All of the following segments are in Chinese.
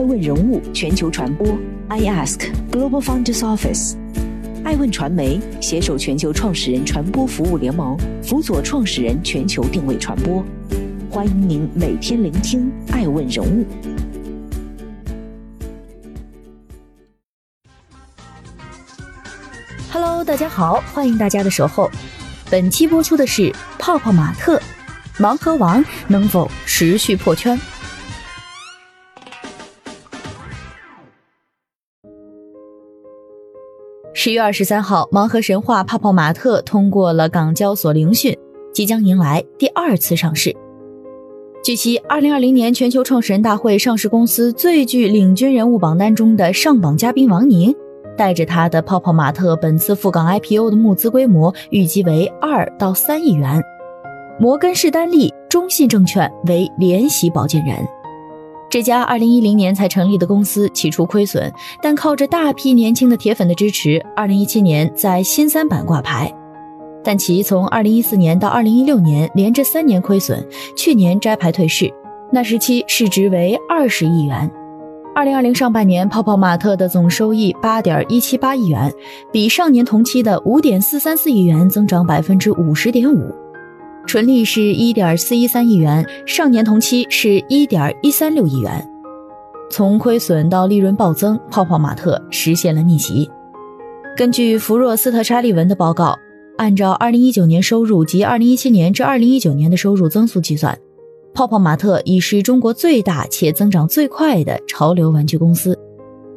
爱问人物全球传播，I Ask Global Founders Office，爱问传媒携手全球创始人传播服务联盟，辅佐创始人全球定位传播。欢迎您每天聆听爱问人物。Hello，大家好，欢迎大家的守候。本期播出的是泡泡玛特，盲盒王能否持续破圈？十月二十三号，盲盒神话泡泡玛特通过了港交所聆讯，即将迎来第二次上市。据悉，二零二零年全球创始人大会上市公司最具领军人物榜单中的上榜嘉宾王宁，带着他的泡泡玛特本次赴港 IPO 的募资规模预计为二到三亿元。摩根士丹利、中信证券为联席保荐人。这家二零一零年才成立的公司起初亏损，但靠着大批年轻的铁粉的支持，二零一七年在新三板挂牌。但其从二零一四年到二零一六年连着三年亏损，去年摘牌退市，那时期市值为二十亿元。二零二零上半年，泡泡玛特的总收益八点一七八亿元，比上年同期的五点四三四亿元增长百分之五十点五。纯利是一点四一三亿元，上年同期是一点一三六亿元。从亏损到利润暴增，泡泡玛特实现了逆袭。根据弗若斯特查利文的报告，按照二零一九年收入及二零一七年至二零一九年的收入增速计算，泡泡玛特已是中国最大且增长最快的潮流玩具公司。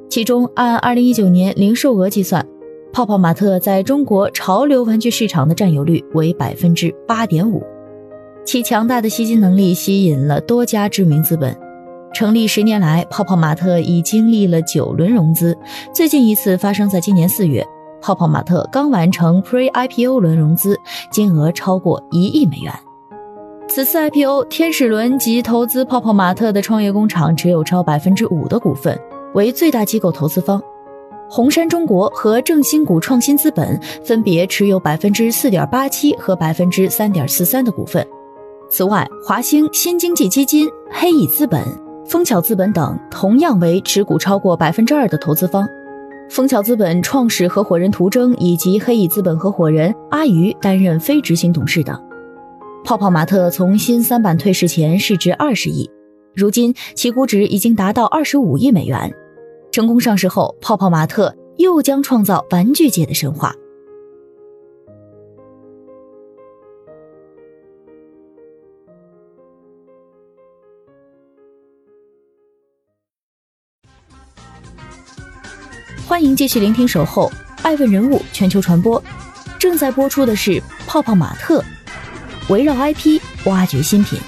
其中，按二零一九年零售额计算。泡泡玛特在中国潮流玩具市场的占有率为百分之八点五，其强大的吸金能力吸引了多家知名资本。成立十年来，泡泡玛特已经历了九轮融资，最近一次发生在今年四月。泡泡玛特刚完成 Pre-IPO 轮融资，金额超过一亿美元。此次 IPO，天使轮及投资泡泡玛特的创业工厂持有超百分之五的股份，为最大机构投资方。红杉中国和正新股创新资本分别持有百分之四点八七和百分之三点四三的股份。此外，华兴新经济基金、黑蚁资本、枫桥资本等同样为持股超过百分之二的投资方。枫桥资本创始合伙人涂征以及黑蚁资本合伙人阿余担任非执行董事等。泡泡玛特从新三板退市前市值二十亿，如今其估值已经达到二十五亿美元。成功上市后，泡泡玛特又将创造玩具界的神话。欢迎继续聆听《守候爱问人物全球传播》，正在播出的是泡泡玛特，围绕 IP 挖掘新品。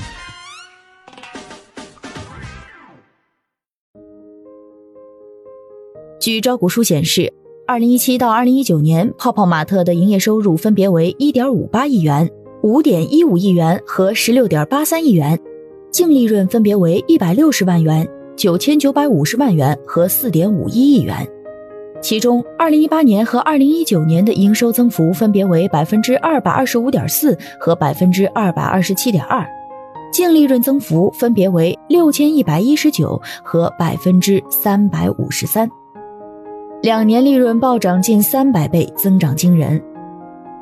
据招股书显示，二零一七到二零一九年，泡泡玛特的营业收入分别为一点五八亿元、五点一五亿元和十六点八三亿元，净利润分别为一百六十万元、九千九百五十万元和四点五一亿元。其中，二零一八年和二零一九年的营收增幅分别为百分之二百二十五点四和百分之二百二十七点二，净利润增幅分别为六千一百一十九和百分之三百五十三。两年利润暴涨近三百倍，增长惊人。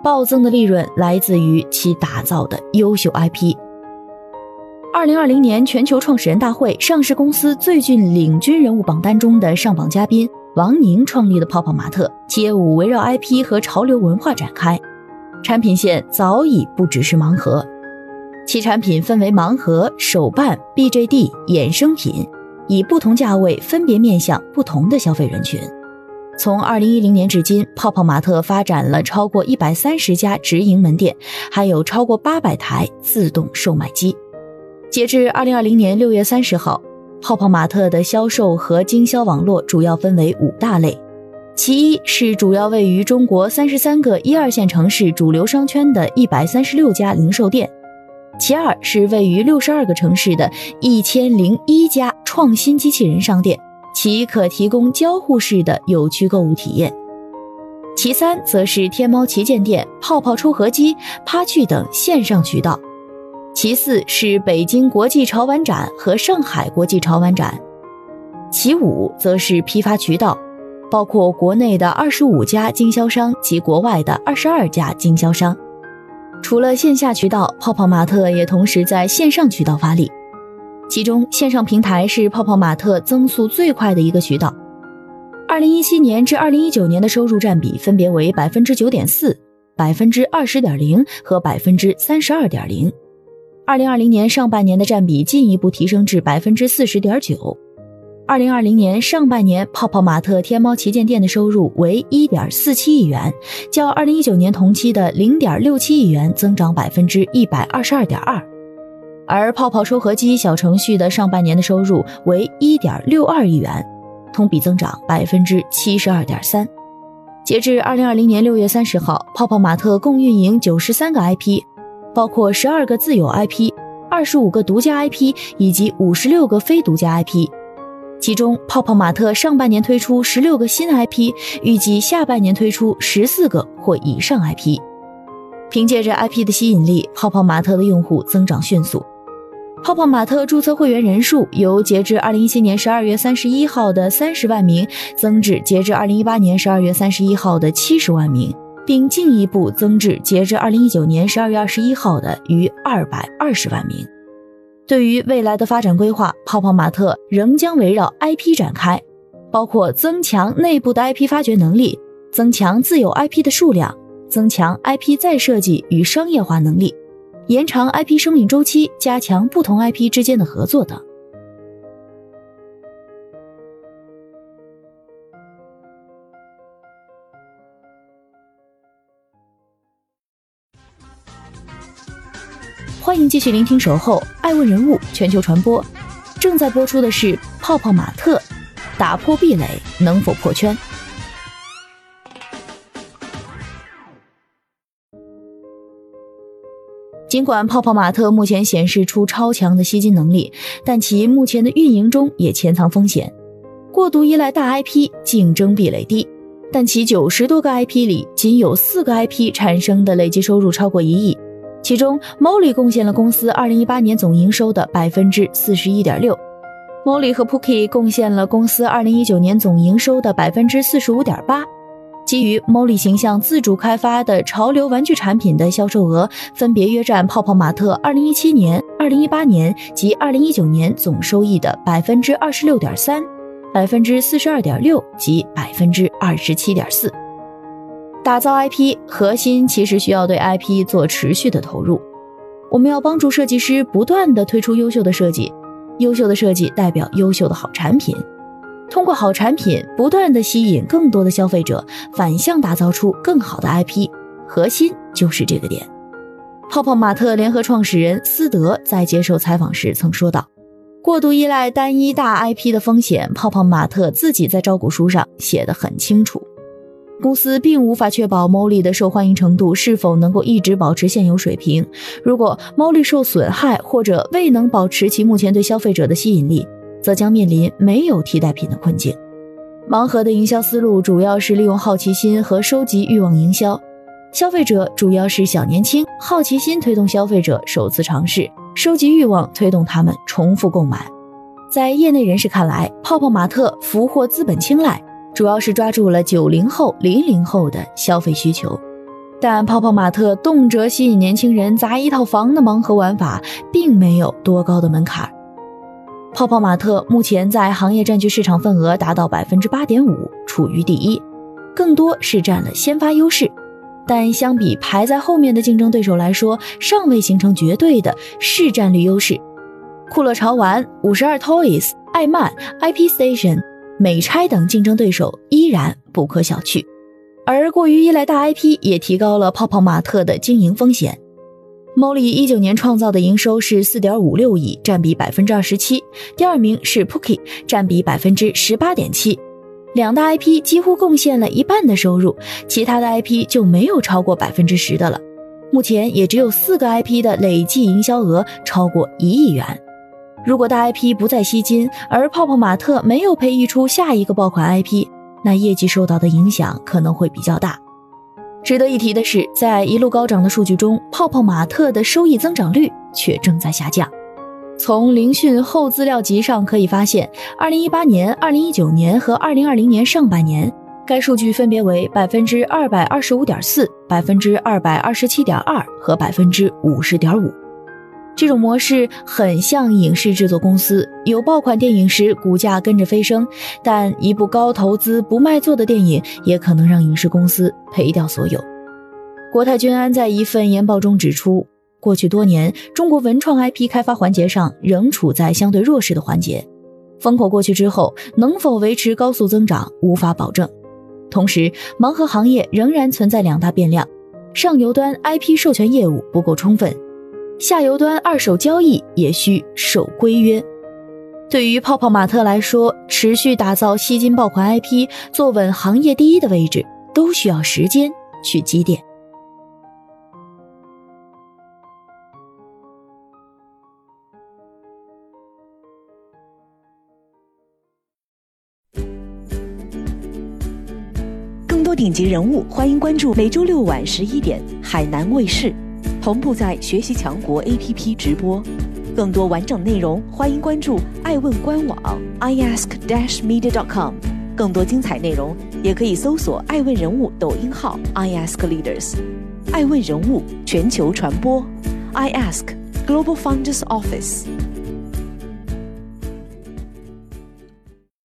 暴增的利润来自于其打造的优秀 IP。二零二零年全球创始人大会上市公司最具领军人物榜单中的上榜嘉宾王宁创立的泡泡玛特，业务围绕 IP 和潮流文化展开，产品线早已不只是盲盒，其产品分为盲盒、手办、BJD、衍生品，以不同价位分别面向不同的消费人群。从二零一零年至今，泡泡玛特发展了超过一百三十家直营门店，还有超过八百台自动售卖机。截至二零二零年六月三十号，泡泡玛特的销售和经销网络主要分为五大类：其一是主要位于中国三十三个一二线城市主流商圈的一百三十六家零售店；其二是位于六十二个城市的一千零一家创新机器人商店。其可提供交互式的有趣购物体验。其三，则是天猫旗舰店、泡泡出盒机、趴趣等线上渠道。其四是北京国际潮玩展和上海国际潮玩展。其五则是批发渠道，包括国内的二十五家经销商及国外的二十二家经销商。除了线下渠道，泡泡玛特也同时在线上渠道发力，其中线上平台是泡泡玛特增速最快的一个渠道。二零一七年至二零一九年的收入占比分别为百分之九点四、百分之二十点零和百分之三十二点零。二零二零年上半年的占比进一步提升至百分之四十点九。二零二零年上半年，泡泡玛特天猫旗舰店的收入为一点四七亿元，较二零一九年同期的零点六七亿元增长百分之一百二十二点二。而泡泡收合机小程序的上半年的收入为一点六二亿元，同比增长百分之七十二点三。截至二零二零年六月三十号，泡泡玛特共运营九十三个 IP，包括十二个自有 IP、二十五个独家 IP 以及五十六个非独家 IP。其中，泡泡玛特上半年推出十六个新 IP，预计下半年推出十四个或以上 IP。凭借着 IP 的吸引力，泡泡玛特的用户增长迅速。泡泡玛特注册会员人数由截至二零一七年十二月三十一号的三十万名增至截至二零一八年十二月三十一号的七十万名，并进一步增至截至二零一九年十二月二十一号的逾二百二十万名。对于未来的发展规划，泡泡玛特仍将围绕 IP 展开，包括增强内部的 IP 发掘能力、增强自有 IP 的数量、增强 IP 再设计与商业化能力、延长 IP 生命周期、加强不同 IP 之间的合作等。欢迎继续聆听《守候爱问人物全球传播》，正在播出的是《泡泡玛特》，打破壁垒能否破圈？尽管泡泡玛特目前显示出超强的吸金能力，但其目前的运营中也潜藏风险。过度依赖大 IP，竞争壁垒低，但其九十多个 IP 里，仅有四个 IP 产生的累计收入超过一亿。其中，Molly 贡献了公司2018年总营收的百分之四十一点六，Molly 和 Pookie 贡献了公司2019年总营收的百分之四十五点八。基于 Molly 形象自主开发的潮流玩具产品的销售额，分别约占泡泡玛特2017年、2018年及2019年总收益的百分之二十六点三、百分之四十二点六及百分之二十七点四。打造 IP 核心其实需要对 IP 做持续的投入。我们要帮助设计师不断的推出优秀的设计，优秀的设计代表优秀的好产品。通过好产品不断的吸引更多的消费者，反向打造出更好的 IP，核心就是这个点。泡泡玛特联合创始人斯德在接受采访时曾说道：“过度依赖单一大 IP 的风险，泡泡玛特自己在招股书上写得很清楚。”公司并无法确保 Molly 的受欢迎程度是否能够一直保持现有水平。如果 Molly 受损害或者未能保持其目前对消费者的吸引力，则将面临没有替代品的困境。盲盒的营销思路主要是利用好奇心和收集欲望营销，消费者主要是小年轻，好奇心推动消费者首次尝试，收集欲望推动他们重复购买。在业内人士看来，泡泡玛特俘获资本青睐。主要是抓住了九零后、零零后的消费需求，但泡泡玛特动辄吸引年轻人砸一套房的盲盒玩法，并没有多高的门槛。泡泡玛特目前在行业占据市场份额达到百分之八点五，处于第一，更多是占了先发优势。但相比排在后面的竞争对手来说，尚未形成绝对的市占率优势。酷乐潮玩、五十二 Toys、爱漫、IP Station。美差等竞争对手依然不可小觑，而过于依赖大 IP 也提高了泡泡玛特的经营风险。Molly 一九年创造的营收是四点五六亿，占比百分之二十七，第二名是 Pookie，占比百分之十八点七，两大 IP 几乎贡献了一半的收入，其他的 IP 就没有超过百分之十的了。目前也只有四个 IP 的累计营销额超过一亿元。如果大 IP 不再吸金，而泡泡玛特没有培育出下一个爆款 IP，那业绩受到的影响可能会比较大。值得一提的是，在一路高涨的数据中，泡泡玛特的收益增长率却正在下降。从聆讯后资料集上可以发现，2018年、2019年和2020年上半年，该数据分别为百分之二百二十五点四、百分之二百二十七点二和百分之五十点五。这种模式很像影视制作公司，有爆款电影时股价跟着飞升，但一部高投资不卖座的电影也可能让影视公司赔掉所有。国泰君安在一份研报中指出，过去多年中国文创 IP 开发环节上仍处在相对弱势的环节，风口过去之后能否维持高速增长无法保证。同时，盲盒行业仍然存在两大变量：上游端 IP 授权业务不够充分。下游端二手交易也需守规约。对于泡泡玛特来说，持续打造吸金爆款 IP，坐稳行业第一的位置，都需要时间去积淀。更多顶级人物，欢迎关注每周六晚十一点海南卫视。同步在学习强国 APP 直播，更多完整内容欢迎关注爱问官网 iask-media.com。更多精彩内容也可以搜索爱问人物抖音号 iaskleaders。爱问人物全球传播，iask Global Founders Office。